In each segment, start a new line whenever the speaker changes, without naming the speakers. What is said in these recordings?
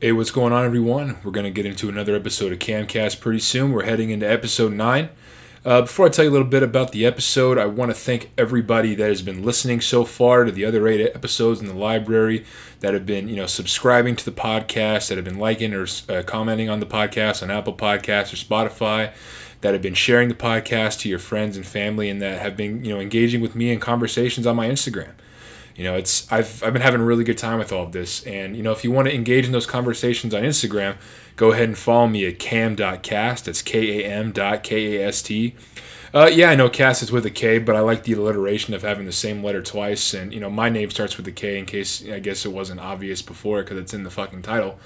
Hey, what's going on, everyone? We're going to get into another episode of Camcast pretty soon. We're heading into episode 9. Uh, before I tell you a little bit about the episode, I want to thank everybody that has been listening so far to the other eight episodes in the library, that have been, you know, subscribing to the podcast, that have been liking or uh, commenting on the podcast on Apple Podcasts or Spotify, that have been sharing the podcast to your friends and family, and that have been, you know, engaging with me in conversations on my Instagram you know it's I've, I've been having a really good time with all of this. And you know if you want to engage in those conversations on instagram go ahead and follow me at kam.kast that's k-a-m dot k-a-s-t uh, yeah i know cast is with a k but i like the alliteration of having the same letter twice. And you know my name starts with a k in case i guess it wasn't obvious before because it's in the fucking title.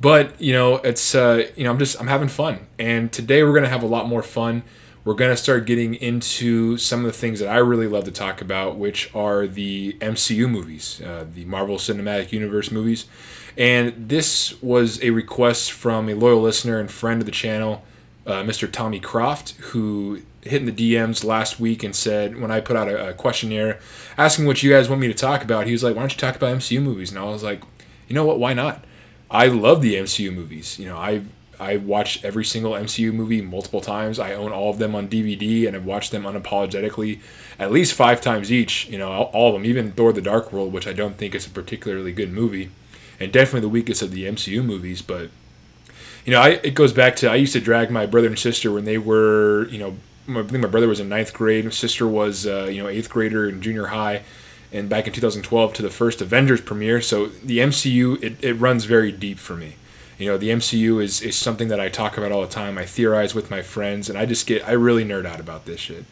But you know it's uh, you know i'm just i'm having fun. And today we're gonna have a lot more fun we're going to start getting into some of the things that I really love to talk about, which are the MCU movies, uh, the Marvel Cinematic Universe movies. And this was a request from a loyal listener and friend of the channel, uh, Mr. Tommy Croft, who hit in the DMs last week and said, when I put out a, a questionnaire asking what you guys want me to talk about, he was like, why don't you talk about MCU movies? And I was like, you know what, why not? I love the MCU movies. You know, I I watched every single MCU movie multiple times. I own all of them on DVD and I've watched them unapologetically at least five times each. You know, all of them, even Thor: The Dark World, which I don't think is a particularly good movie, and definitely the weakest of the MCU movies. But you know, I, it goes back to I used to drag my brother and sister when they were, you know, I think my brother was in ninth grade, my sister was, uh, you know, eighth grader in junior high and back in 2012 to the first Avengers premiere. So the MCU it, it runs very deep for me. You know, the MCU is, is something that I talk about all the time. I theorize with my friends, and I just get I really nerd out about this shit.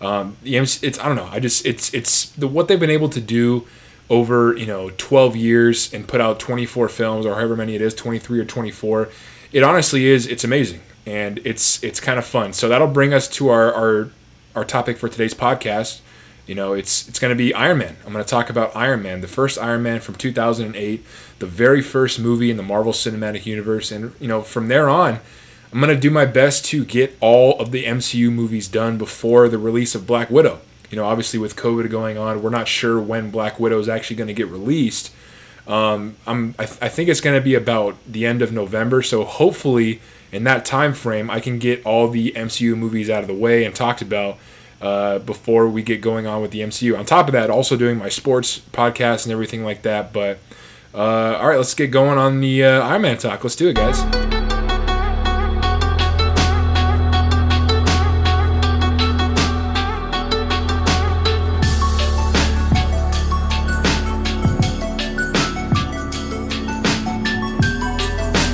Um, the MC, it's I don't know. I just it's it's the what they've been able to do over you know 12 years and put out 24 films or however many it is 23 or 24 it honestly is it's amazing and it's it's kind of fun so that'll bring us to our our, our topic for today's podcast you know, it's it's going to be Iron Man. I'm going to talk about Iron Man, the first Iron Man from 2008, the very first movie in the Marvel Cinematic Universe, and you know, from there on, I'm going to do my best to get all of the MCU movies done before the release of Black Widow. You know, obviously with COVID going on, we're not sure when Black Widow is actually going to get released. Um, I'm I, th- I think it's going to be about the end of November, so hopefully in that time frame, I can get all the MCU movies out of the way and talked about uh, before we get going on with the MCU. On top of that, also doing my sports podcast and everything like that. But uh, all right, let's get going on the uh, Iron Man talk. Let's do it, guys.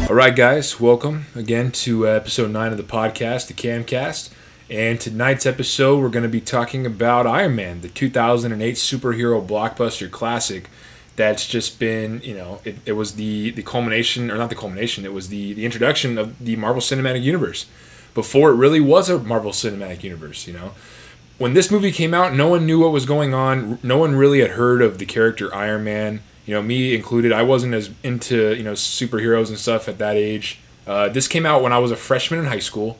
All right, guys, welcome again to uh, episode 9 of the podcast, the Camcast. And tonight's episode, we're going to be talking about Iron Man, the 2008 superhero blockbuster classic that's just been, you know, it, it was the, the culmination, or not the culmination, it was the, the introduction of the Marvel Cinematic Universe before it really was a Marvel Cinematic Universe, you know. When this movie came out, no one knew what was going on. No one really had heard of the character Iron Man, you know, me included. I wasn't as into, you know, superheroes and stuff at that age. Uh, this came out when I was a freshman in high school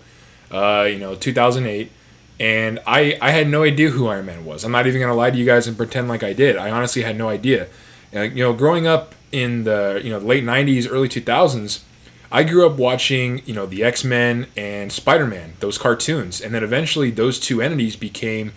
uh, you know, 2008. And I, I had no idea who Iron Man was. I'm not even going to lie to you guys and pretend like I did. I honestly had no idea. Uh, you know, growing up in the you know late 90s, early 2000s, I grew up watching, you know, the X Men and Spider Man, those cartoons, and then eventually those two entities became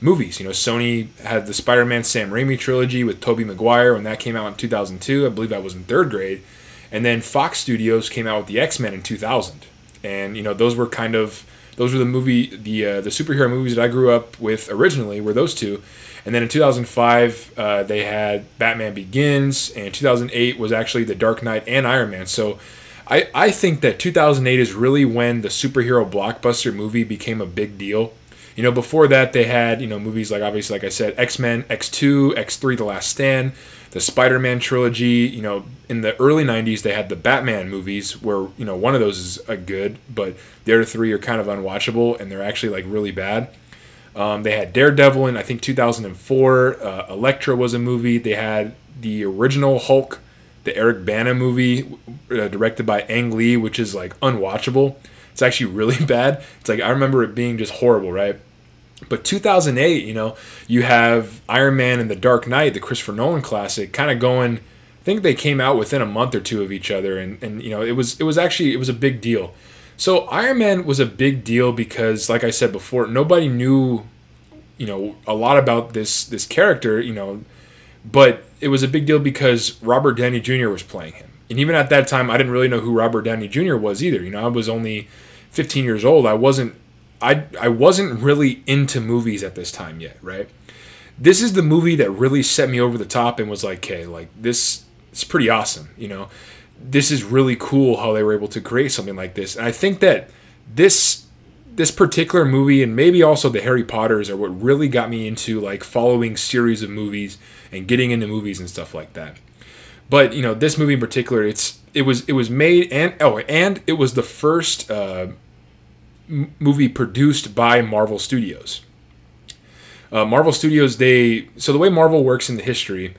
movies. You know, Sony had the Spider Man Sam Raimi trilogy with Tobey Maguire when that came out in 2002. I believe I was in third grade. And then Fox Studios came out with the X Men in 2000 and you know those were kind of those were the movie the uh, the superhero movies that I grew up with originally were those two, and then in 2005 uh, they had Batman Begins, and 2008 was actually The Dark Knight and Iron Man. So. I, I think that 2008 is really when the superhero blockbuster movie became a big deal. You know, before that they had, you know, movies like obviously like I said, X-Men, X2, X3 The Last Stand, the Spider-Man trilogy. You know, in the early '90s, they had the Batman movies, where you know one of those is a good, but the other three are kind of unwatchable, and they're actually like really bad. Um, they had Daredevil in I think 2004. Uh, Elektra was a movie. They had the original Hulk, the Eric Bana movie, uh, directed by Ang Lee, which is like unwatchable. It's actually really bad. It's like I remember it being just horrible, right? But 2008, you know, you have Iron Man and The Dark Knight, the Christopher Nolan classic, kind of going I think they came out within a month or two of each other, and, and you know it was it was actually it was a big deal. So Iron Man was a big deal because, like I said before, nobody knew, you know, a lot about this this character, you know, but it was a big deal because Robert Downey Jr. was playing him, and even at that time, I didn't really know who Robert Downey Jr. was either. You know, I was only 15 years old. I wasn't I I wasn't really into movies at this time yet, right? This is the movie that really set me over the top and was like, okay, like this it's pretty awesome. You know, this is really cool how they were able to create something like this. And I think that this this particular movie and maybe also the Harry Potters are what really got me into like following series of movies and getting into movies and stuff like that. But you know, this movie in particular, it's it was it was made and oh and it was the first uh, movie produced by Marvel Studios. Uh, Marvel Studios, they so the way Marvel works in the history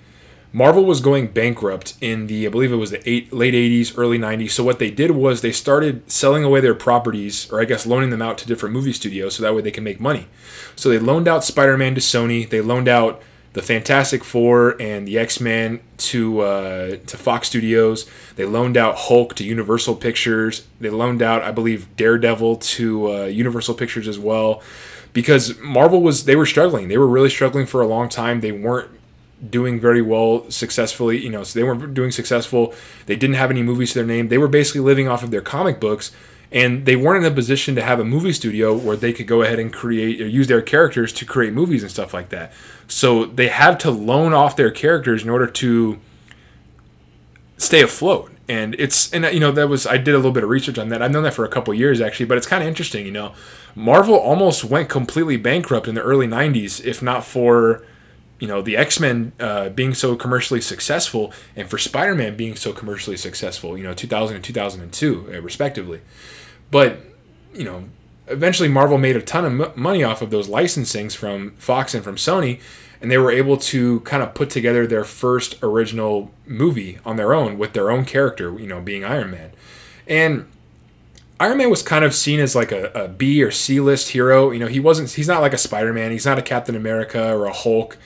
Marvel was going bankrupt in the, I believe it was the eight, late 80s, early 90s. So what they did was they started selling away their properties, or I guess loaning them out to different movie studios so that way they can make money. So they loaned out Spider Man to Sony. They loaned out the Fantastic Four and the X Men to uh, to Fox Studios. They loaned out Hulk to Universal Pictures. They loaned out, I believe, Daredevil to uh, Universal Pictures as well, because Marvel was they were struggling. They were really struggling for a long time. They weren't doing very well successfully. You know, so they weren't doing successful. They didn't have any movies to their name. They were basically living off of their comic books, and they weren't in a position to have a movie studio where they could go ahead and create or use their characters to create movies and stuff like that. So they had to loan off their characters in order to stay afloat. And it's and you know that was I did a little bit of research on that. I've known that for a couple years actually, but it's kind of interesting. You know, Marvel almost went completely bankrupt in the early '90s, if not for you know the x-men uh, being so commercially successful and for spider-man being so commercially successful you know 2000 and 2002 uh, respectively but you know eventually marvel made a ton of money off of those licensings from fox and from sony and they were able to kind of put together their first original movie on their own with their own character you know being iron man and Iron Man was kind of seen as like a, a B or C list hero. You know, he wasn't. He's not like a Spider Man. He's not a Captain America or a Hulk.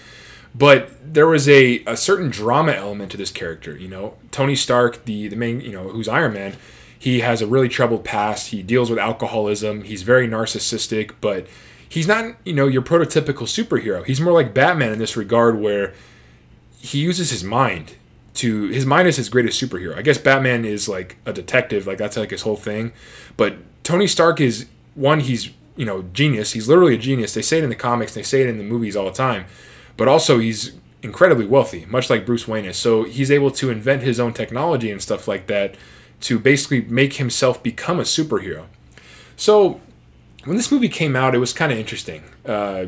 But there was a, a certain drama element to this character. You know, Tony Stark, the the main, you know, who's Iron Man, he has a really troubled past. He deals with alcoholism. He's very narcissistic, but he's not, you know, your prototypical superhero. He's more like Batman in this regard, where he uses his mind to his mind is his greatest superhero. I guess Batman is like a detective, like that's like his whole thing. But Tony Stark is one, he's you know genius. He's literally a genius. They say it in the comics, they say it in the movies all the time but also he's incredibly wealthy, much like Bruce Wayne is. So he's able to invent his own technology and stuff like that to basically make himself become a superhero. So when this movie came out, it was kind of interesting. Uh,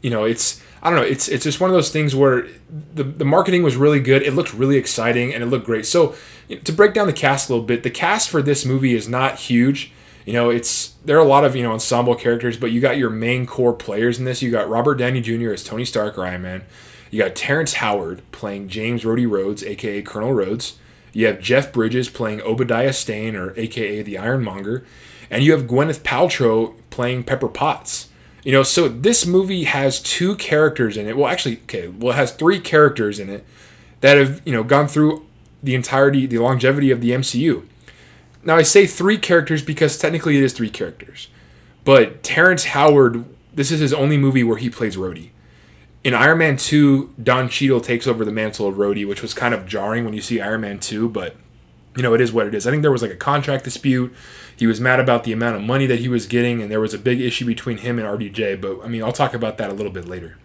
you know, it's I don't know, it's it's just one of those things where the the marketing was really good. It looked really exciting and it looked great. So to break down the cast a little bit, the cast for this movie is not huge. You know, it's there are a lot of you know ensemble characters, but you got your main core players in this. You got Robert Downey Jr. as Tony Stark or Iron Man. You got Terrence Howard playing James Rhodey Rhodes, aka Colonel Rhodes. You have Jeff Bridges playing Obadiah Stane, or aka the Ironmonger, and you have Gwyneth Paltrow playing Pepper Potts. You know, so this movie has two characters in it. Well, actually, okay, well, it has three characters in it that have you know gone through the entirety, the longevity of the MCU. Now I say three characters because technically it is three characters, but Terrence Howard, this is his only movie where he plays Rhodey. In Iron Man 2, Don Cheadle takes over the mantle of Rhodey, which was kind of jarring when you see Iron Man 2, but you know, it is what it is. I think there was like a contract dispute. He was mad about the amount of money that he was getting, and there was a big issue between him and RDJ, but I mean, I'll talk about that a little bit later.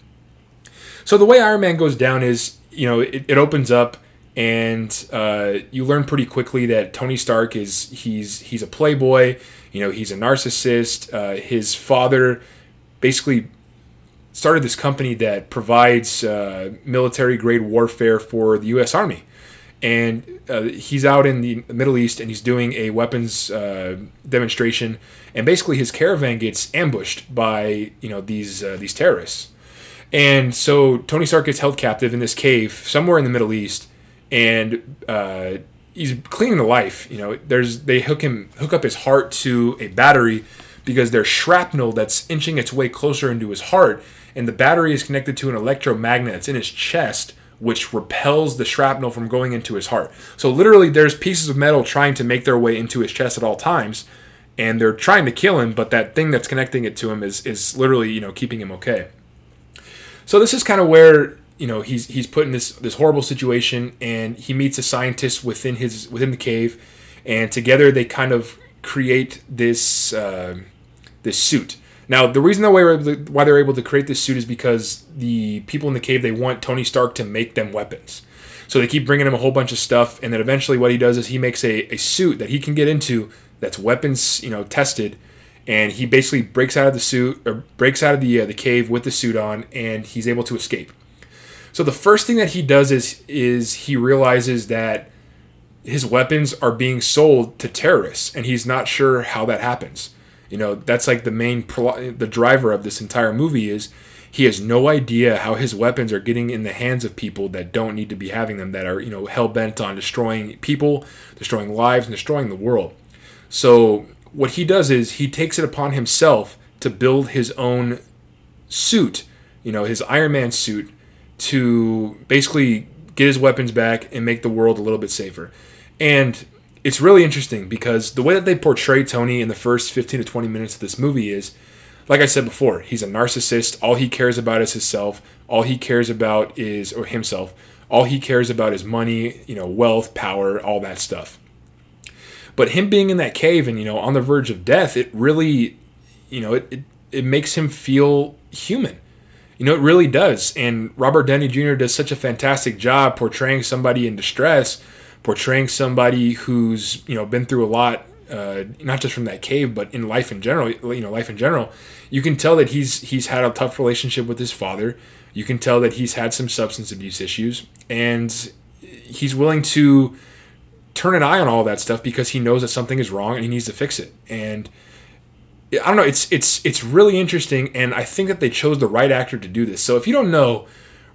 So the way Iron Man goes down is, you know, it, it opens up and uh, you learn pretty quickly that Tony Stark is he's he's a playboy. You know, he's a narcissist. Uh, his father basically started this company that provides uh, military grade warfare for the U.S. Army, and uh, he's out in the Middle East and he's doing a weapons uh, demonstration, and basically his caravan gets ambushed by you know these uh, these terrorists. And so Tony Stark gets held captive in this cave somewhere in the Middle East, and uh, he's clinging to life. You know, there's they hook him hook up his heart to a battery because there's shrapnel that's inching its way closer into his heart, and the battery is connected to an electromagnet that's in his chest which repels the shrapnel from going into his heart. So literally, there's pieces of metal trying to make their way into his chest at all times, and they're trying to kill him, but that thing that's connecting it to him is is literally you know keeping him okay. So this is kind of where you know he's he's put in this this horrible situation, and he meets a scientist within his within the cave, and together they kind of create this uh, this suit. Now, the reason that why they're able to create this suit is because the people in the cave they want Tony Stark to make them weapons. So they keep bringing him a whole bunch of stuff, and then eventually what he does is he makes a, a suit that he can get into that's weapons, you know, tested, and he basically breaks out of the suit or breaks out of the uh, the cave with the suit on, and he's able to escape. So the first thing that he does is is he realizes that his weapons are being sold to terrorists, and he's not sure how that happens. You know, that's like the main pro- the driver of this entire movie is he has no idea how his weapons are getting in the hands of people that don't need to be having them that are, you know, hell bent on destroying people, destroying lives and destroying the world. So, what he does is he takes it upon himself to build his own suit, you know, his Iron Man suit to basically get his weapons back and make the world a little bit safer. And it's really interesting because the way that they portray Tony in the first 15 to 20 minutes of this movie is, like I said before, he's a narcissist. All he cares about is himself. All he cares about is, or himself, all he cares about is money, you know, wealth, power, all that stuff. But him being in that cave and, you know, on the verge of death, it really, you know, it, it, it makes him feel human. You know, it really does. And Robert Downey Jr. does such a fantastic job portraying somebody in distress portraying somebody who's you know been through a lot uh, not just from that cave, but in life in general, you know, life in general, you can tell that he's he's had a tough relationship with his father. You can tell that he's had some substance abuse issues, and he's willing to turn an eye on all that stuff because he knows that something is wrong and he needs to fix it. And I don't know, it's it's it's really interesting, and I think that they chose the right actor to do this. So if you don't know,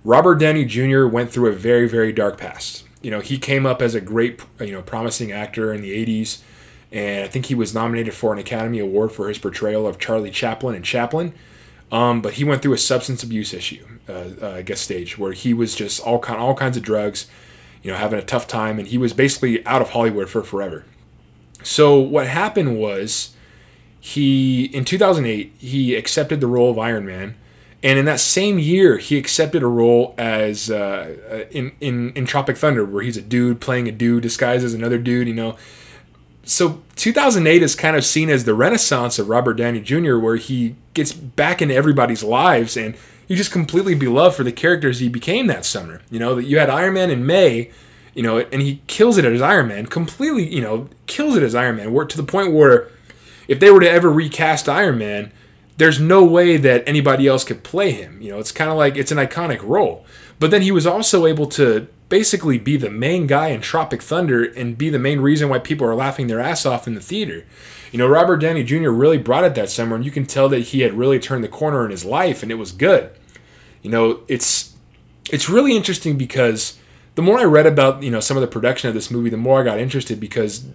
Robert Downey Jr. went through a very very dark past you know, he came up as a great, you know, promising actor in the 80s. And I think he was nominated for an Academy Award for his portrayal of Charlie Chaplin in Chaplin. Um, but he went through a substance abuse issue, uh, uh, I guess, stage where he was just all kind, all kinds of drugs, you know, having a tough time, and he was basically out of Hollywood for forever. So what happened was, he in 2008 he accepted the role of Iron Man, and in that same year, he accepted a role as uh, uh, in, in in Tropic Thunder, where he's a dude playing a dude disguised as another dude. You know, so 2008 is kind of seen as the renaissance of Robert Downey Jr., where he gets back into everybody's lives and he's just completely beloved for the characters he became that summer. You know, that you had Iron Man in May, you know, and he kills it as Iron Man, completely, you know, kills it as Iron Man. Where to the point where if they were to ever recast Iron Man there's no way that anybody else could play him. You know, it's kind of like it's an iconic role. But then he was also able to basically be the main guy in Tropic Thunder and be the main reason why people are laughing their ass off in the theater. You know, Robert Downey Jr. really brought it that summer, and you can tell that he had really turned the corner in his life, and it was good. You know, it's it's really interesting because the more I read about you know some of the production of this movie, the more I got interested because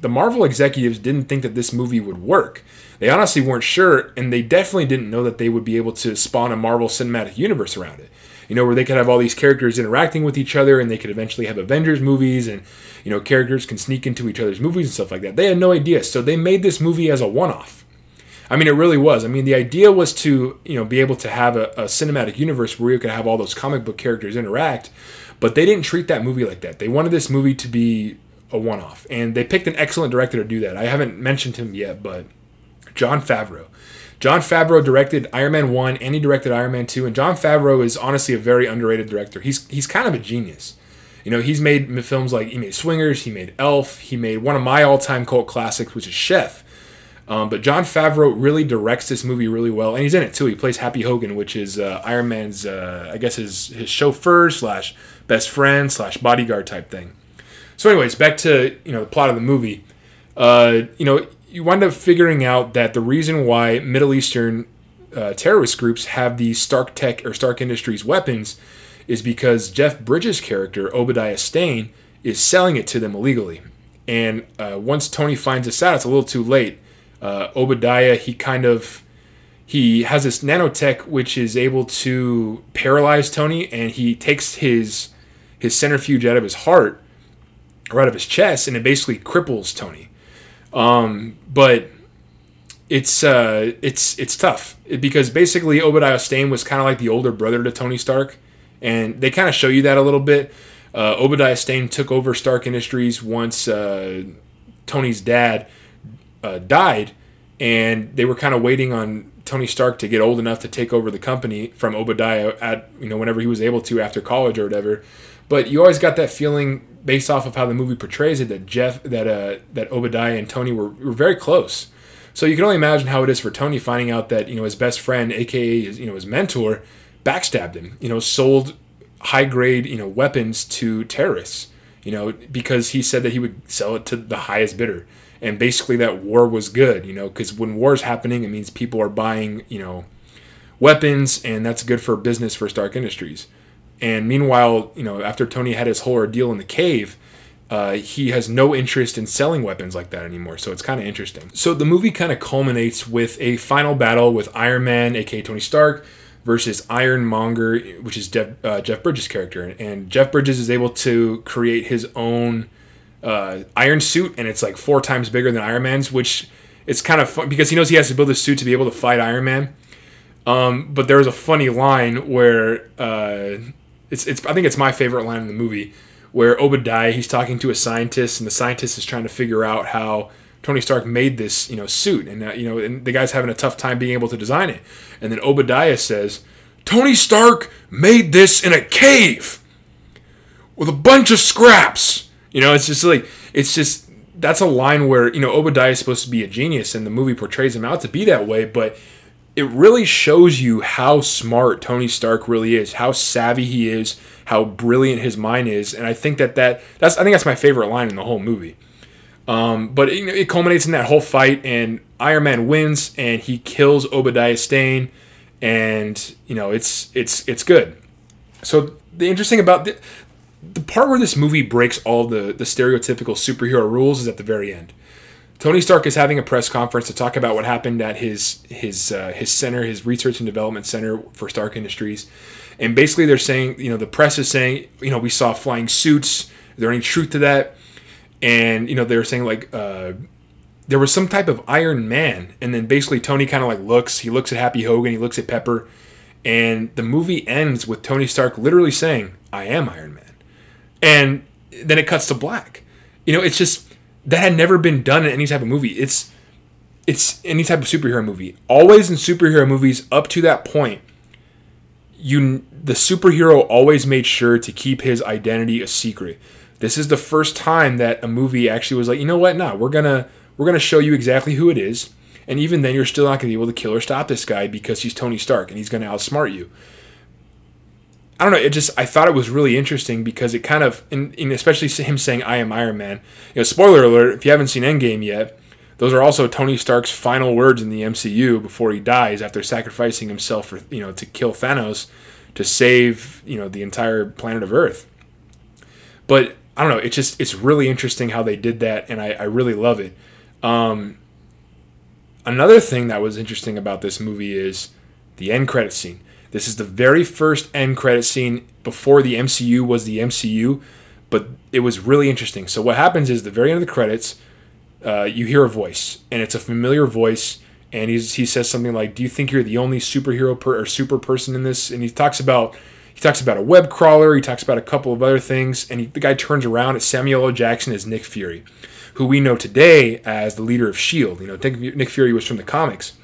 the Marvel executives didn't think that this movie would work. They honestly weren't sure, and they definitely didn't know that they would be able to spawn a Marvel Cinematic Universe around it. You know, where they could have all these characters interacting with each other, and they could eventually have Avengers movies, and you know, characters can sneak into each other's movies and stuff like that. They had no idea, so they made this movie as a one-off. I mean, it really was. I mean, the idea was to you know be able to have a, a cinematic universe where you could have all those comic book characters interact, but they didn't treat that movie like that. They wanted this movie to be a one-off, and they picked an excellent director to do that. I haven't mentioned him yet, but Jon Favreau. Jon Favreau directed Iron Man 1 and he directed Iron Man 2 and Jon Favreau is honestly a very underrated director. He's he's kind of a genius. You know, he's made films like he made Swingers, he made Elf, he made one of my all-time cult classics which is Chef. Um, but Jon Favreau really directs this movie really well, and he's in it too. He plays Happy Hogan, which is uh, Iron Man's, uh, I guess, his his chauffeur slash best friend slash bodyguard type thing. So, anyways, back to you know the plot of the movie. Uh, you know, you wind up figuring out that the reason why Middle Eastern uh, terrorist groups have these Stark Tech or Stark Industries weapons is because Jeff Bridges' character Obadiah Stane is selling it to them illegally. And uh, once Tony finds this out, it's a little too late. Uh, Obadiah, he kind of he has this nanotech which is able to paralyze Tony, and he takes his his centrifuge out of his heart out of his chest, and it basically cripples Tony. Um, but it's uh, it's it's tough because basically Obadiah Stane was kind of like the older brother to Tony Stark, and they kind of show you that a little bit. Uh, Obadiah Stane took over Stark Industries once uh, Tony's dad uh, died, and they were kind of waiting on Tony Stark to get old enough to take over the company from Obadiah at you know whenever he was able to after college or whatever. But you always got that feeling based off of how the movie portrays it that Jeff that uh that Obadiah and Tony were, were very close. So you can only imagine how it is for Tony finding out that you know his best friend, aka his, you know his mentor, backstabbed him. You know, sold high grade you know weapons to terrorists. You know, because he said that he would sell it to the highest bidder, and basically that war was good. You know, because when war is happening, it means people are buying you know weapons, and that's good for business for Stark Industries. And meanwhile, you know, after Tony had his whole ordeal in the cave, uh, he has no interest in selling weapons like that anymore. So it's kind of interesting. So the movie kind of culminates with a final battle with Iron Man, aka Tony Stark, versus Ironmonger, which is Jeff, uh, Jeff Bridges' character. And Jeff Bridges is able to create his own uh, iron suit, and it's like four times bigger than Iron Man's, which it's kind of fun because he knows he has to build a suit to be able to fight Iron Man. Um, but there was a funny line where uh, it's, it's I think it's my favorite line in the movie where Obadiah he's talking to a scientist and the scientist is trying to figure out how Tony Stark made this you know suit. And uh, you know and the guy's having a tough time being able to design it. And then Obadiah says Tony Stark made this in a cave with a bunch of scraps. You know it's just like it's just that's a line where you know Obadiah is supposed to be a genius and the movie portrays him out to be that way but it really shows you how smart Tony Stark really is, how savvy he is, how brilliant his mind is, and I think that, that that's I think that's my favorite line in the whole movie. Um, but it, it, culminates in that whole fight, and Iron Man wins, and he kills Obadiah Stane, and you know it's it's it's good. So the interesting about the, the part where this movie breaks all the the stereotypical superhero rules is at the very end. Tony Stark is having a press conference to talk about what happened at his his uh, his center, his research and development center for Stark Industries, and basically they're saying, you know, the press is saying, you know, we saw flying suits. Is there any truth to that? And you know, they're saying like uh, there was some type of Iron Man, and then basically Tony kind of like looks, he looks at Happy Hogan, he looks at Pepper, and the movie ends with Tony Stark literally saying, "I am Iron Man," and then it cuts to black. You know, it's just that had never been done in any type of movie. It's it's any type of superhero movie. Always in superhero movies up to that point, you the superhero always made sure to keep his identity a secret. This is the first time that a movie actually was like, you know what? No, we're gonna we're gonna show you exactly who it is, and even then, you're still not gonna be able to kill or stop this guy because he's Tony Stark and he's gonna outsmart you. I don't know. It just I thought it was really interesting because it kind of, in, in especially him saying "I am Iron Man." You know, spoiler alert: if you haven't seen Endgame yet, those are also Tony Stark's final words in the MCU before he dies after sacrificing himself for you know to kill Thanos to save you know the entire planet of Earth. But I don't know. It's just it's really interesting how they did that, and I, I really love it. Um, another thing that was interesting about this movie is the end credit scene. This is the very first end credit scene before the MCU was the MCU, but it was really interesting. So what happens is the very end of the credits, uh, you hear a voice, and it's a familiar voice, and he's, he says something like, "Do you think you're the only superhero per, or super person in this?" And he talks about he talks about a web crawler. He talks about a couple of other things, and he, the guy turns around. It's Samuel L. Jackson as Nick Fury, who we know today as the leader of Shield. You know, Nick Fury was from the comics,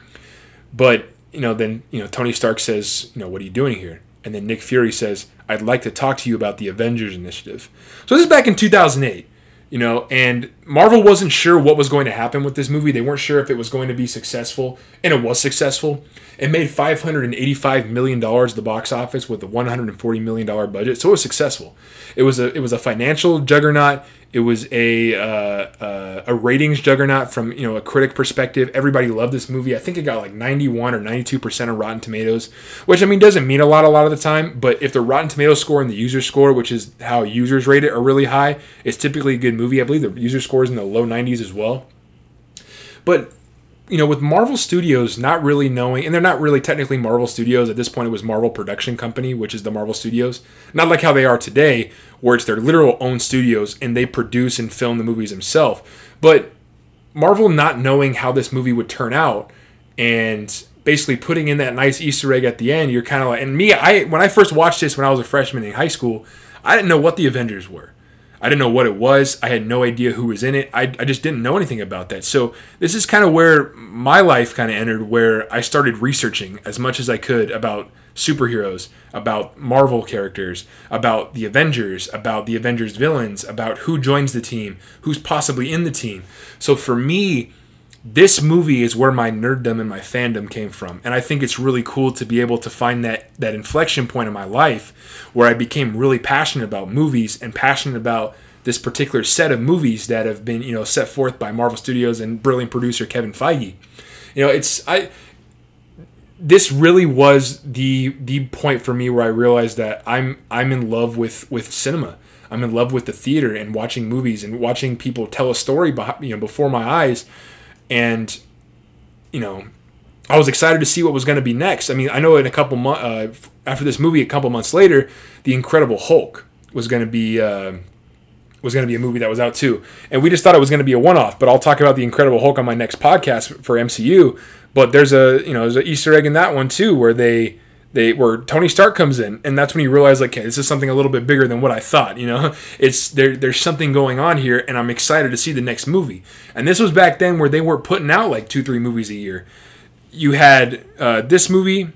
but you know, then you know Tony Stark says, you know, what are you doing here? And then Nick Fury says, I'd like to talk to you about the Avengers Initiative. So this is back in 2008, you know, and Marvel wasn't sure what was going to happen with this movie. They weren't sure if it was going to be successful, and it was successful. It made 585 million dollars at the box office with a 140 million dollar budget, so it was successful. It was a it was a financial juggernaut. It was a uh, uh, a ratings juggernaut from you know a critic perspective. Everybody loved this movie. I think it got like 91 or 92 percent of Rotten Tomatoes, which I mean doesn't mean a lot a lot of the time. But if the Rotten Tomatoes score and the user score, which is how users rate it, are really high, it's typically a good movie. I believe the user score is in the low 90s as well. But you know, with Marvel Studios not really knowing, and they're not really technically Marvel Studios at this point. It was Marvel Production Company, which is the Marvel Studios, not like how they are today, where it's their literal own studios and they produce and film the movies themselves. But Marvel not knowing how this movie would turn out, and basically putting in that nice Easter egg at the end, you're kind of like, and me, I when I first watched this when I was a freshman in high school, I didn't know what the Avengers were. I didn't know what it was. I had no idea who was in it. I, I just didn't know anything about that. So this is kind of where my life kind of entered, where I started researching as much as I could about superheroes, about Marvel characters, about the Avengers, about the Avengers villains, about who joins the team, who's possibly in the team. So for me, this movie is where my nerddom and my fandom came from. And i think it's really cool to be able to find that that inflection point in my life where i became really passionate about movies and passionate about this particular set of movies that have been you know set forth by marvel studios and brilliant producer kevin feige. You know it's i this really was the the point for me where i realized that i'm i'm in love with with cinema. I'm in love with the theater and watching movies and watching people tell a story behind, you know before my eyes and you know I was excited to see what was going to be next. I mean, I know in a couple months uh, after this movie, a couple months later, the Incredible Hulk was going to be uh, was going to be a movie that was out too, and we just thought it was going to be a one off. But I'll talk about the Incredible Hulk on my next podcast for MCU. But there's a you know there's an Easter egg in that one too, where they they where Tony Stark comes in, and that's when you realize like, okay, this is something a little bit bigger than what I thought. You know, it's there. There's something going on here, and I'm excited to see the next movie. And this was back then where they weren't putting out like two, three movies a year. You had uh, this movie,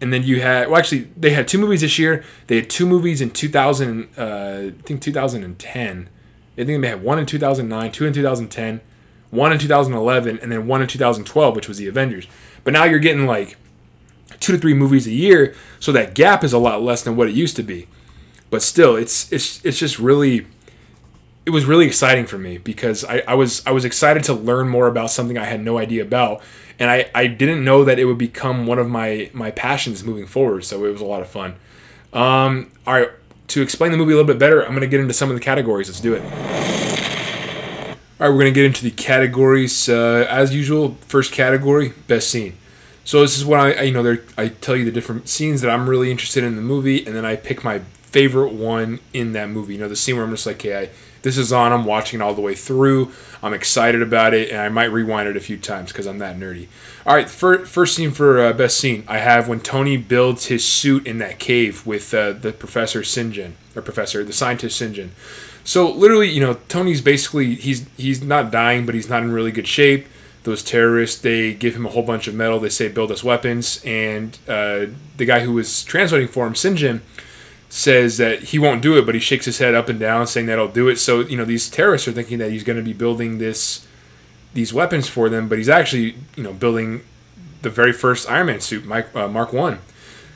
and then you had well, actually, they had two movies this year. They had two movies in 2000, uh, I think 2010. I think they had one in 2009, two in 2010, one in 2011, and then one in 2012, which was the Avengers. But now you're getting like two to three movies a year, so that gap is a lot less than what it used to be. But still, it's it's it's just really it was really exciting for me because I, I was I was excited to learn more about something I had no idea about. And I, I didn't know that it would become one of my, my passions moving forward, so it was a lot of fun. Um, all right, to explain the movie a little bit better, I'm to get into some of the categories. Let's do it. All right, we're to get into the categories. Uh, as usual, first category, best scene. So this is what I, you know, I tell you the different scenes that I'm really interested in the movie, and then I pick my favorite one in that movie. You know, the scene where I'm just like, okay, I, this is on, I'm watching it all the way through, I'm excited about it, and I might rewind it a few times because I'm that nerdy. All right, first, first scene for uh, best scene, I have when Tony builds his suit in that cave with uh, the Professor Sinjin, or Professor, the scientist Sinjin. So literally, you know, Tony's basically he's he's not dying, but he's not in really good shape those terrorists they give him a whole bunch of metal. They say build us weapons. And uh, the guy who was translating for him sinjin says that he won't do it but he shakes his head up and down saying that he'll do it. So you know these terrorists are thinking that he's going to be building this these weapons for them but he's actually you know building the very first iron man suit Mike, uh, mark one.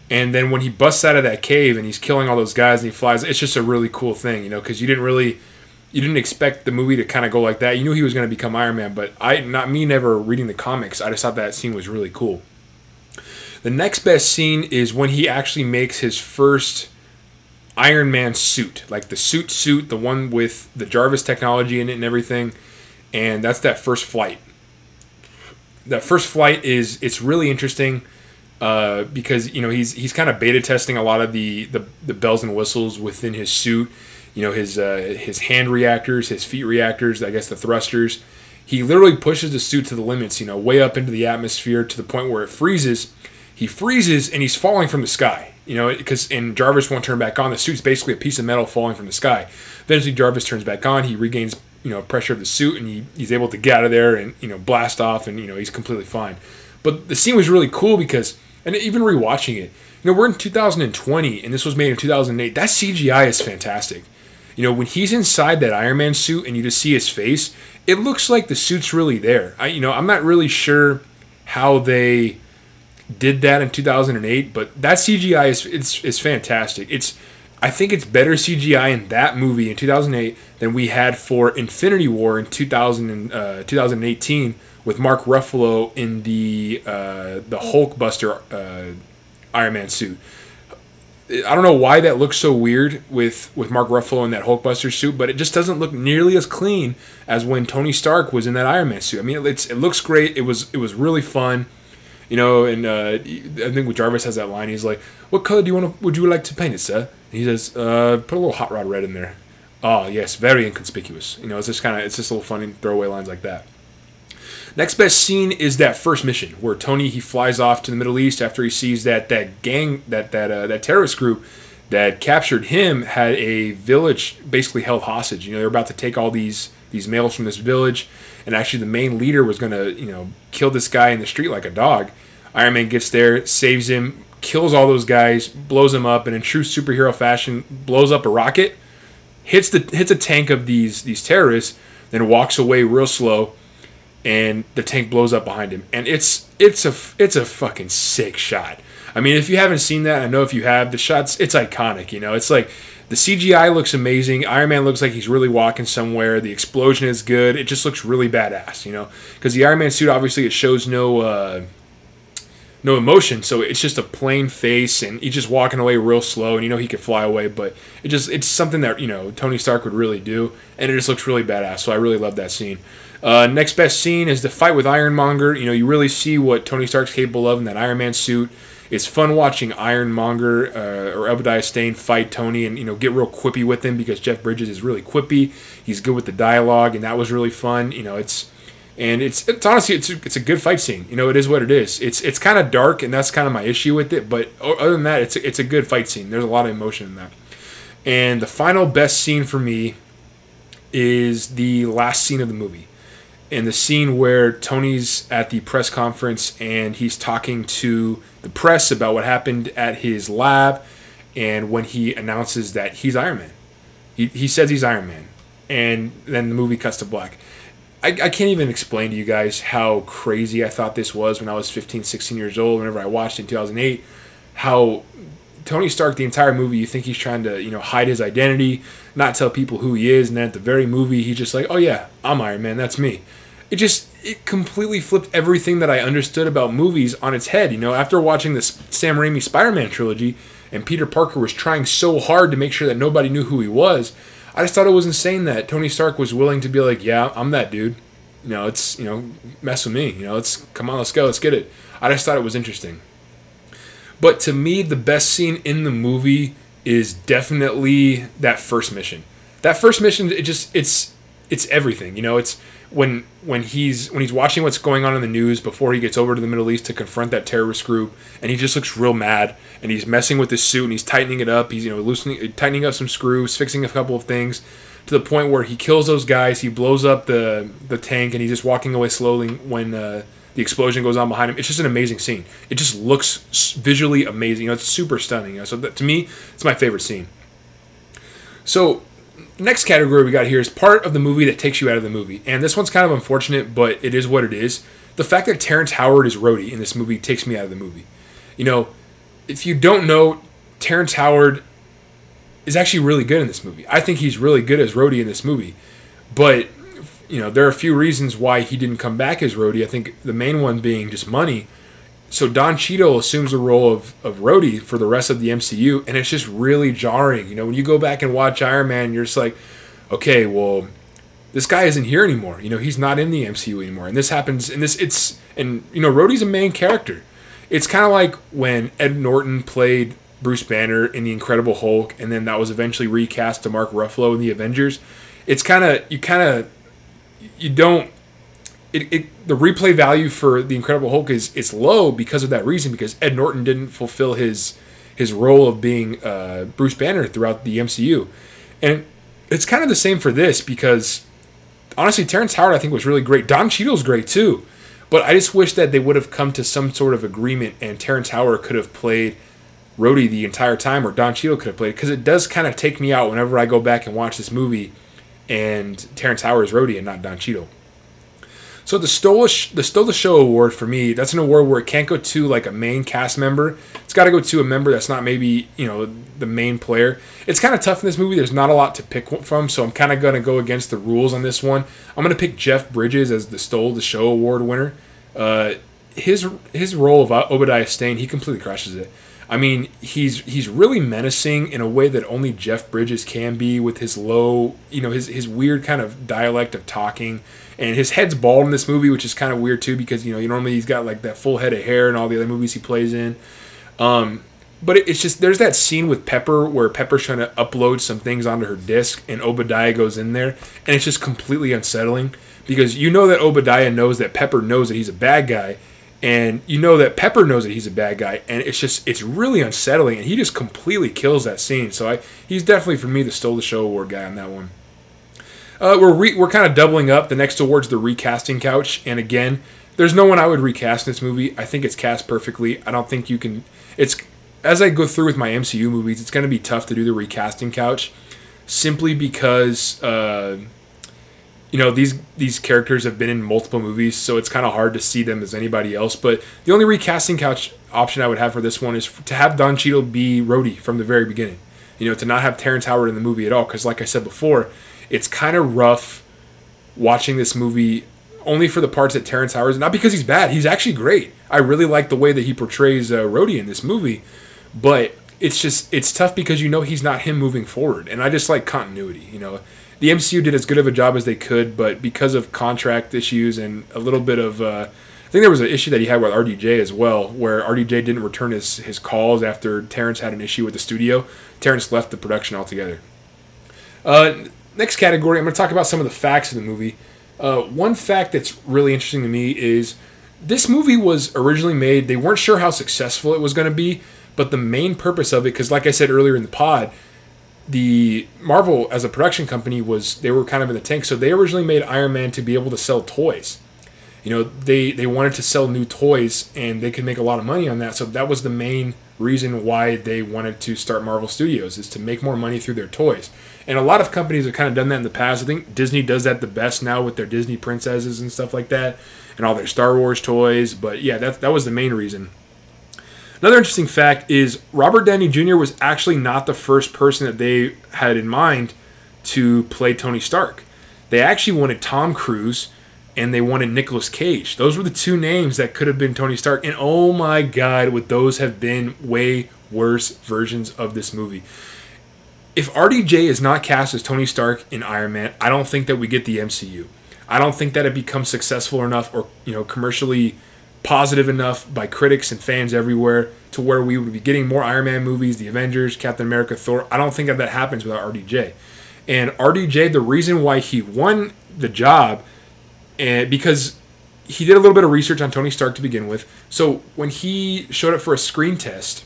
And then when he busts out of that cave and he's killing all those guys and he flies it's just a really cool thing you know because you didn't really you didn't expect the movie to kind of go like that. You knew he was going to become Iron Man, but I, not me, never reading the comics. I just thought that scene was really cool. The next best scene is when he actually makes his first Iron Man suit, like the suit suit, the one with the Jarvis technology in it and everything, and that's that first flight. That first flight is it's really interesting uh, because you know he's he's kind of beta testing a lot of the, the the bells and whistles within his suit you know his uh, his hand reactors, his feet reactors, I guess the thrusters. He literally pushes the suit to the limits, you know, way up into the atmosphere to the point where it freezes. He freezes and he's falling from the sky, you know, because and Jarvis won't turn back on. The suit's basically a piece of metal falling from the sky. Eventually, Jarvis turns back on. He regains, you know, pressure of the suit and he, he's able to get out of there and you know blast off and you know he's completely fine. But the scene was really cool because, and even rewatching it, you know, we're in 2020 and this was made in 2008. That CGI is fantastic. You know, when he's inside that Iron Man suit and you just see his face, it looks like the suit's really there. I, you know, I'm not really sure how they did that in 2008, but that CGI is it's, it's fantastic. It's I think it's better CGI in that movie in 2008 than we had for Infinity War in 2000 uh, 2018 with Mark Ruffalo in the uh, the Hulkbuster uh, Iron Man suit I don't know why that looks so weird with with Mark Ruffalo in that Hulkbuster suit, but it just doesn't look nearly as clean as when Tony Stark was in that Iron Man suit. I mean, it's it looks great. It was it was really fun, you know. And uh, I think Jarvis has that line. He's like, "What color do you want? Would you like to paint it, sir?" And he says, uh, "Put a little hot rod red in there." Oh yes, very inconspicuous. You know, it's just kind of it's just little funny throwaway lines like that. Next best scene is that first mission where Tony he flies off to the Middle East after he sees that that gang that that uh, that terrorist group that captured him had a village basically held hostage. You know, they're about to take all these these males from this village, and actually the main leader was to you know kill this guy in the street like a dog. Iron Man gets there, saves him, kills all those guys, blows them up, and in true superhero fashion, blows up a rocket, hits the hits a tank of these these terrorists, then walks away real slow and the tank blows up behind him, and it's it's a it's a fucking sick shot. I mean, if you haven't seen that, I know if you have, the shots it's iconic. You know, it's like the CGI looks amazing. Iron Man looks like he's really walking somewhere. The explosion is good. It just looks really badass. You know, because the Iron Man suit obviously it shows no. Uh, no emotion, so it's just a plain face, and he's just walking away real slow, and you know he could fly away, but it just it's something that you know Tony Stark would really do, and it just looks really badass. So I really love that scene. Uh, next best scene is the fight with Ironmonger. You know, you really see what Tony Stark's capable of in that Iron Man suit. It's fun watching Ironmonger uh, or Obadiah Stane fight Tony and you know get real quippy with him because Jeff Bridges is really quippy. He's good with the dialogue, and that was really fun. You know, it's and it's it's honestly it's a, it's a good fight scene. You know, it is what it is. It's it's kind of dark, and that's kind of my issue with it. But other than that, it's a, it's a good fight scene. There's a lot of emotion in that. And the final best scene for me is the last scene of the movie in the scene where Tony's at the press conference and he's talking to the press about what happened at his lab, and when he announces that he's Iron Man, he, he says he's Iron Man, and then the movie cuts to black. I, I can't even explain to you guys how crazy I thought this was when I was 15, 16 years old, whenever I watched it in 2008. How Tony Stark, the entire movie, you think he's trying to, you know, hide his identity, not tell people who he is, and then at the very movie, he's just like, oh yeah, I'm Iron Man, that's me. It just, it completely flipped everything that I understood about movies on its head. You know, after watching this Sam Raimi Spider Man trilogy, and Peter Parker was trying so hard to make sure that nobody knew who he was, I just thought it was insane that Tony Stark was willing to be like, yeah, I'm that dude. You know, it's, you know, mess with me. You know, let's, come on, let's go, let's get it. I just thought it was interesting. But to me, the best scene in the movie is definitely that first mission. That first mission, it just it's it's everything. You know, it's when when he's when he's watching what's going on in the news before he gets over to the Middle East to confront that terrorist group, and he just looks real mad, and he's messing with his suit and he's tightening it up. He's you know loosening, tightening up some screws, fixing a couple of things, to the point where he kills those guys. He blows up the the tank, and he's just walking away slowly when. Uh, the explosion goes on behind him. It's just an amazing scene. It just looks visually amazing. You know, it's super stunning. You know, so that, to me, it's my favorite scene. So, next category we got here is part of the movie that takes you out of the movie, and this one's kind of unfortunate, but it is what it is. The fact that Terrence Howard is Rhodey in this movie takes me out of the movie. You know, if you don't know, Terrence Howard is actually really good in this movie. I think he's really good as Rhodey in this movie, but you know, there are a few reasons why he didn't come back as Rhodey. I think the main one being just money. So Don Cheadle assumes the role of, of Rhodey for the rest of the MCU, and it's just really jarring. You know, when you go back and watch Iron Man, you're just like, okay, well, this guy isn't here anymore. You know, he's not in the MCU anymore. And this happens, and this, it's, and, you know, Rhodey's a main character. It's kind of like when Ed Norton played Bruce Banner in The Incredible Hulk, and then that was eventually recast to Mark Ruffalo in The Avengers. It's kind of, you kind of, you don't it, it, the replay value for the Incredible Hulk is it's low because of that reason because Ed Norton didn't fulfill his his role of being uh, Bruce Banner throughout the MCU, and it's kind of the same for this because honestly Terrence Howard I think was really great. Don Cheadle's great too, but I just wish that they would have come to some sort of agreement and Terrence Howard could have played Rhodey the entire time or Don Cheadle could have played because it does kind of take me out whenever I go back and watch this movie and Terrence Howard is Rhodey and not Don Cheadle. So the Stole the Stole the Show award for me, that's an award where it can't go to like a main cast member. It's got to go to a member that's not maybe you know the main player. It's kind of tough in this movie. There's not a lot to pick from, so I'm kind of gonna go against the rules on this one. I'm gonna pick Jeff Bridges as the Stole the Show award winner. Uh, his his role of Obadiah Stane, he completely crushes it. I mean, he's he's really menacing in a way that only Jeff Bridges can be with his low, you know, his his weird kind of dialect of talking. And his head's bald in this movie, which is kind of weird too, because you know, normally he's got like that full head of hair in all the other movies he plays in. Um, but it's just there's that scene with Pepper where Pepper's trying to upload some things onto her disc, and Obadiah goes in there, and it's just completely unsettling because you know that Obadiah knows that Pepper knows that he's a bad guy, and you know that Pepper knows that he's a bad guy, and it's just it's really unsettling, and he just completely kills that scene. So I he's definitely for me the stole the show award guy on that one. Uh, we're re, we're kind of doubling up the next award's the recasting couch, and again, there's no one I would recast in this movie. I think it's cast perfectly. I don't think you can. It's as I go through with my MCU movies, it's going to be tough to do the recasting couch, simply because. Uh, you know these these characters have been in multiple movies, so it's kind of hard to see them as anybody else. But the only recasting couch option I would have for this one is to have Don Cheadle be Rhodey from the very beginning. You know, to not have Terrence Howard in the movie at all, because like I said before, it's kind of rough watching this movie only for the parts that Terrence Howard not because he's bad. He's actually great. I really like the way that he portrays uh, in this movie, but it's just it's tough because you know he's not him moving forward, and I just like continuity. You know, the MCU did as good of a job as they could, but because of contract issues and a little bit of, uh, I think there was an issue that he had with RDJ as well, where RDJ didn't return his, his calls after Terrence had an issue with the studio. Terrence left the production altogether. Uh, next category, I'm going to talk about some of the facts of the movie. Uh, one fact that's really interesting to me is this movie was originally made, they weren't sure how successful it was going to be, but the main purpose of it, because like I said earlier in the pod, the Marvel as a production company was they were kind of in the tank. So they originally made Iron Man to be able to sell toys. You know, they they wanted to sell new toys and they could make a lot of money on that. So that was the main reason why they wanted to start Marvel Studios is to make more money through their toys. And a lot of companies have kind of done that in the past. I think Disney does that the best now with their Disney princesses and stuff like that and all their Star Wars toys. But yeah, that that was the main reason. Another interesting fact is Robert Downey Jr. was actually not the first person that they had in mind to play Tony Stark. They actually wanted Tom Cruise and they wanted Nicolas Cage. Those were the two names that could have been Tony Stark. And oh my God, would those have been way worse versions of this movie? If RDJ is not cast as Tony Stark in Iron Man, I don't think that we get the MCU. I don't think that it becomes successful enough or you know commercially positive enough by critics and fans everywhere to where we would be getting more Iron Man movies, the Avengers, Captain America, Thor. I don't think that that happens without RDJ. And RDJ, the reason why he won the job, and because he did a little bit of research on Tony Stark to begin with. So when he showed up for a screen test,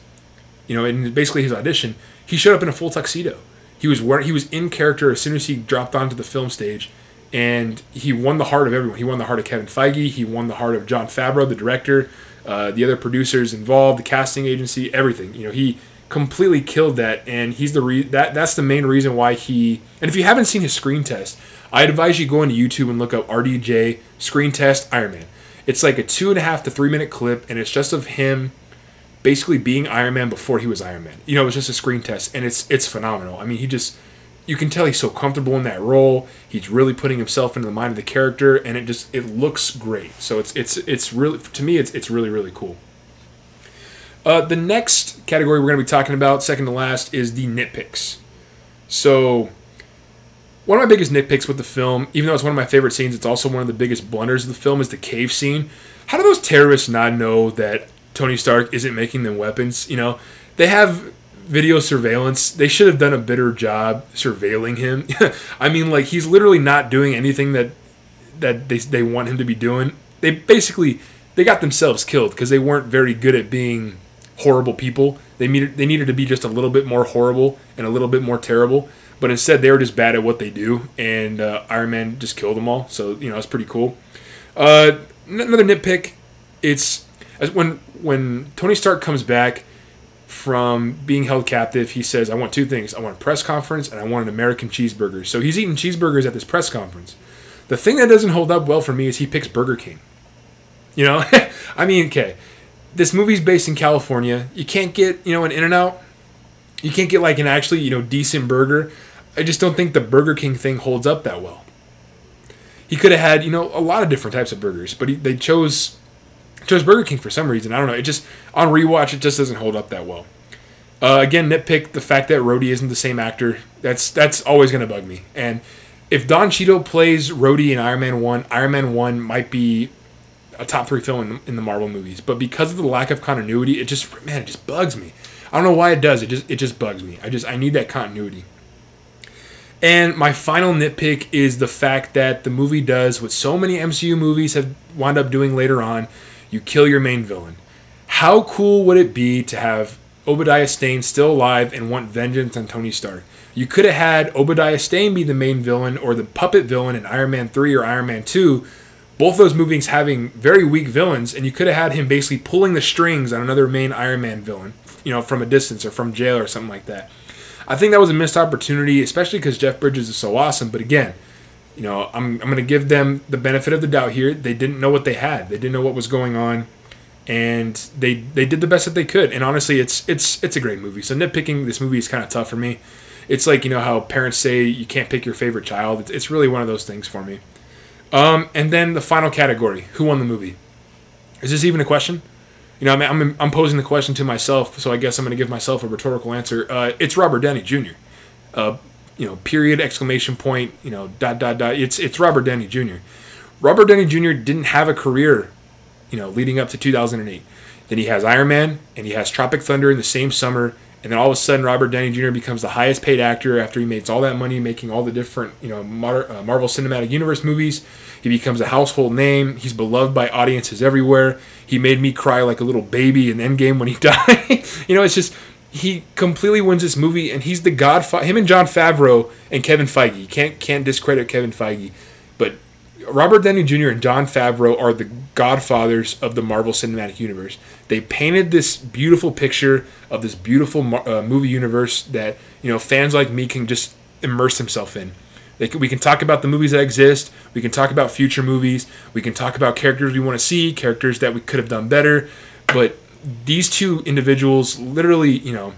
you know, and basically his audition, he showed up in a full tuxedo. He was he was in character as soon as he dropped onto the film stage and he won the heart of everyone. He won the heart of Kevin Feige. He won the heart of Jon Favreau, the director, uh, the other producers involved, the casting agency, everything. You know, he completely killed that, and he's the re- that that's the main reason why he. And if you haven't seen his screen test, I advise you go into YouTube and look up RDJ screen test Iron Man. It's like a two and a half to three minute clip, and it's just of him basically being Iron Man before he was Iron Man. You know, it's just a screen test, and it's it's phenomenal. I mean, he just you can tell he's so comfortable in that role. He's really putting himself into the mind of the character, and it just it looks great. So it's it's it's really to me it's it's really really cool. Uh, the next category we're going to be talking about, second to last, is the nitpicks. So one of my biggest nitpicks with the film, even though it's one of my favorite scenes, it's also one of the biggest blunders of the film, is the cave scene. How do those terrorists not know that Tony Stark isn't making them weapons? You know, they have video surveillance. They should have done a better job surveilling him. I mean, like he's literally not doing anything that that they they want him to be doing. They basically they got themselves killed because they weren't very good at being horrible people. They needed they needed to be just a little bit more horrible and a little bit more terrible. But instead, they were just bad at what they do, and uh, Iron Man just killed them all. So you know, it's pretty cool. Uh, another nitpick, it's when when Tony Stark comes back from being held captive, he says, I want two things. I want a press conference and I want an American cheeseburger. So he's eating cheeseburgers at this press conference. The thing that doesn't hold up well for me is he picks Burger King. You know, I mean, okay, this movie's based in California. You can't get, you know, an In N Out. You can't get like an actually, you know, decent burger. I just don't think the Burger King thing holds up that well. He could have had, you know, a lot of different types of burgers, but he, they chose chose Burger King for some reason. I don't know. It just on rewatch, it just doesn't hold up that well. Uh, again, nitpick the fact that Rhodey isn't the same actor. That's that's always gonna bug me. And if Don Cheadle plays Rhodey in Iron Man One, Iron Man One might be a top three film in, in the Marvel movies. But because of the lack of continuity, it just man, it just bugs me. I don't know why it does. It just it just bugs me. I just I need that continuity. And my final nitpick is the fact that the movie does what so many MCU movies have wound up doing later on. You kill your main villain. How cool would it be to have Obadiah Stane still alive and want vengeance on Tony Stark? You could have had Obadiah Stane be the main villain or the puppet villain in Iron Man 3 or Iron Man 2, both those movies having very weak villains, and you could have had him basically pulling the strings on another main Iron Man villain, you know, from a distance or from jail or something like that. I think that was a missed opportunity, especially because Jeff Bridges is so awesome. But again, you know, I'm, I'm going to give them the benefit of the doubt here. They didn't know what they had. They didn't know what was going on, and they they did the best that they could. And honestly, it's it's it's a great movie. So nitpicking this movie is kind of tough for me. It's like you know how parents say you can't pick your favorite child. It's, it's really one of those things for me. Um, and then the final category: Who won the movie? Is this even a question? You know, I mean, I'm, I'm posing the question to myself, so I guess I'm going to give myself a rhetorical answer. Uh, it's Robert Downey Jr. Uh, you know, period, exclamation point, you know, dot, dot, dot. It's, it's Robert Downey Jr. Robert Downey Jr. didn't have a career, you know, leading up to 2008. Then he has Iron Man, and he has Tropic Thunder in the same summer, and then all of a sudden Robert Downey Jr. becomes the highest paid actor after he makes all that money making all the different you know uh, Marvel Cinematic Universe movies. He becomes a household name. He's beloved by audiences everywhere. He made me cry like a little baby in Endgame when he died. you know, it's just he completely wins this movie, and he's the godfather. Him and Jon Favreau and Kevin Feige. Can't can't discredit Kevin Feige, but Robert Downey Jr. and Jon Favreau are the godfathers of the Marvel Cinematic Universe. They painted this beautiful picture of this beautiful uh, movie universe that you know fans like me can just immerse themselves in. Can, we can talk about the movies that exist. We can talk about future movies. We can talk about characters we want to see, characters that we could have done better. But these two individuals, literally, you know,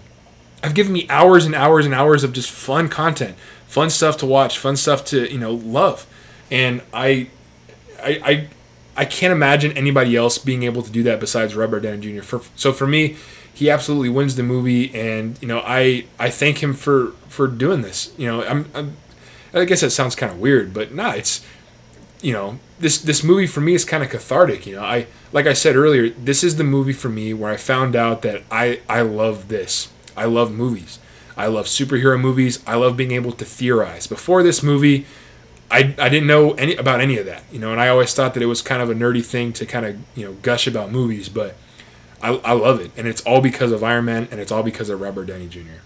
have given me hours and hours and hours of just fun content, fun stuff to watch, fun stuff to you know love and I, I, I, I can't imagine anybody else being able to do that besides Robert Downey Jr. For so for me, he absolutely wins the movie, and you know I I thank him for for doing this. You know I'm, I'm I guess that sounds kind of weird, but nah, it's you know this this movie for me is kind of cathartic. You know I like I said earlier, this is the movie for me where I found out that I I love this. I love movies. I love superhero movies. I love being able to theorize. Before this movie, I, I didn't know any about any of that, you know, and I always thought that it was kind of a nerdy thing to kind of you know gush about movies, but I, I love it, and it's all because of Iron Man, and it's all because of Robert Downey Jr.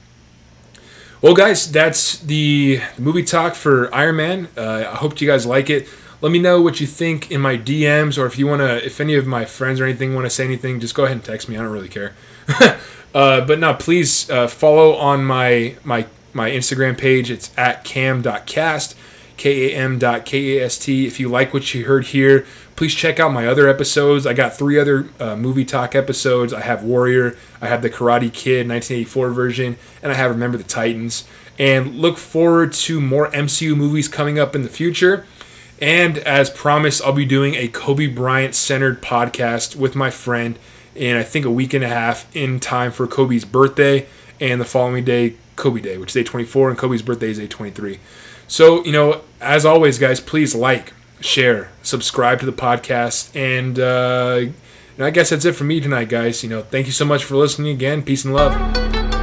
Well, guys, that's the movie talk for Iron Man. Uh, I hope you guys like it. Let me know what you think in my DMs, or if you want to, if any of my friends or anything want to say anything, just go ahead and text me. I don't really care. uh, but now, please uh, follow on my my my Instagram page. It's at cam.cast kam.kast. If you like what you heard here, please check out my other episodes. I got three other uh, movie talk episodes. I have Warrior, I have the Karate Kid 1984 version, and I have Remember the Titans. And look forward to more MCU movies coming up in the future. And as promised, I'll be doing a Kobe Bryant centered podcast with my friend in I think a week and a half in time for Kobe's birthday and the following day, Kobe Day, which is day 24, and Kobe's birthday is day 23. So, you know, as always, guys, please like, share, subscribe to the podcast. And, uh, I guess that's it for me tonight, guys. You know, thank you so much for listening again. Peace and love.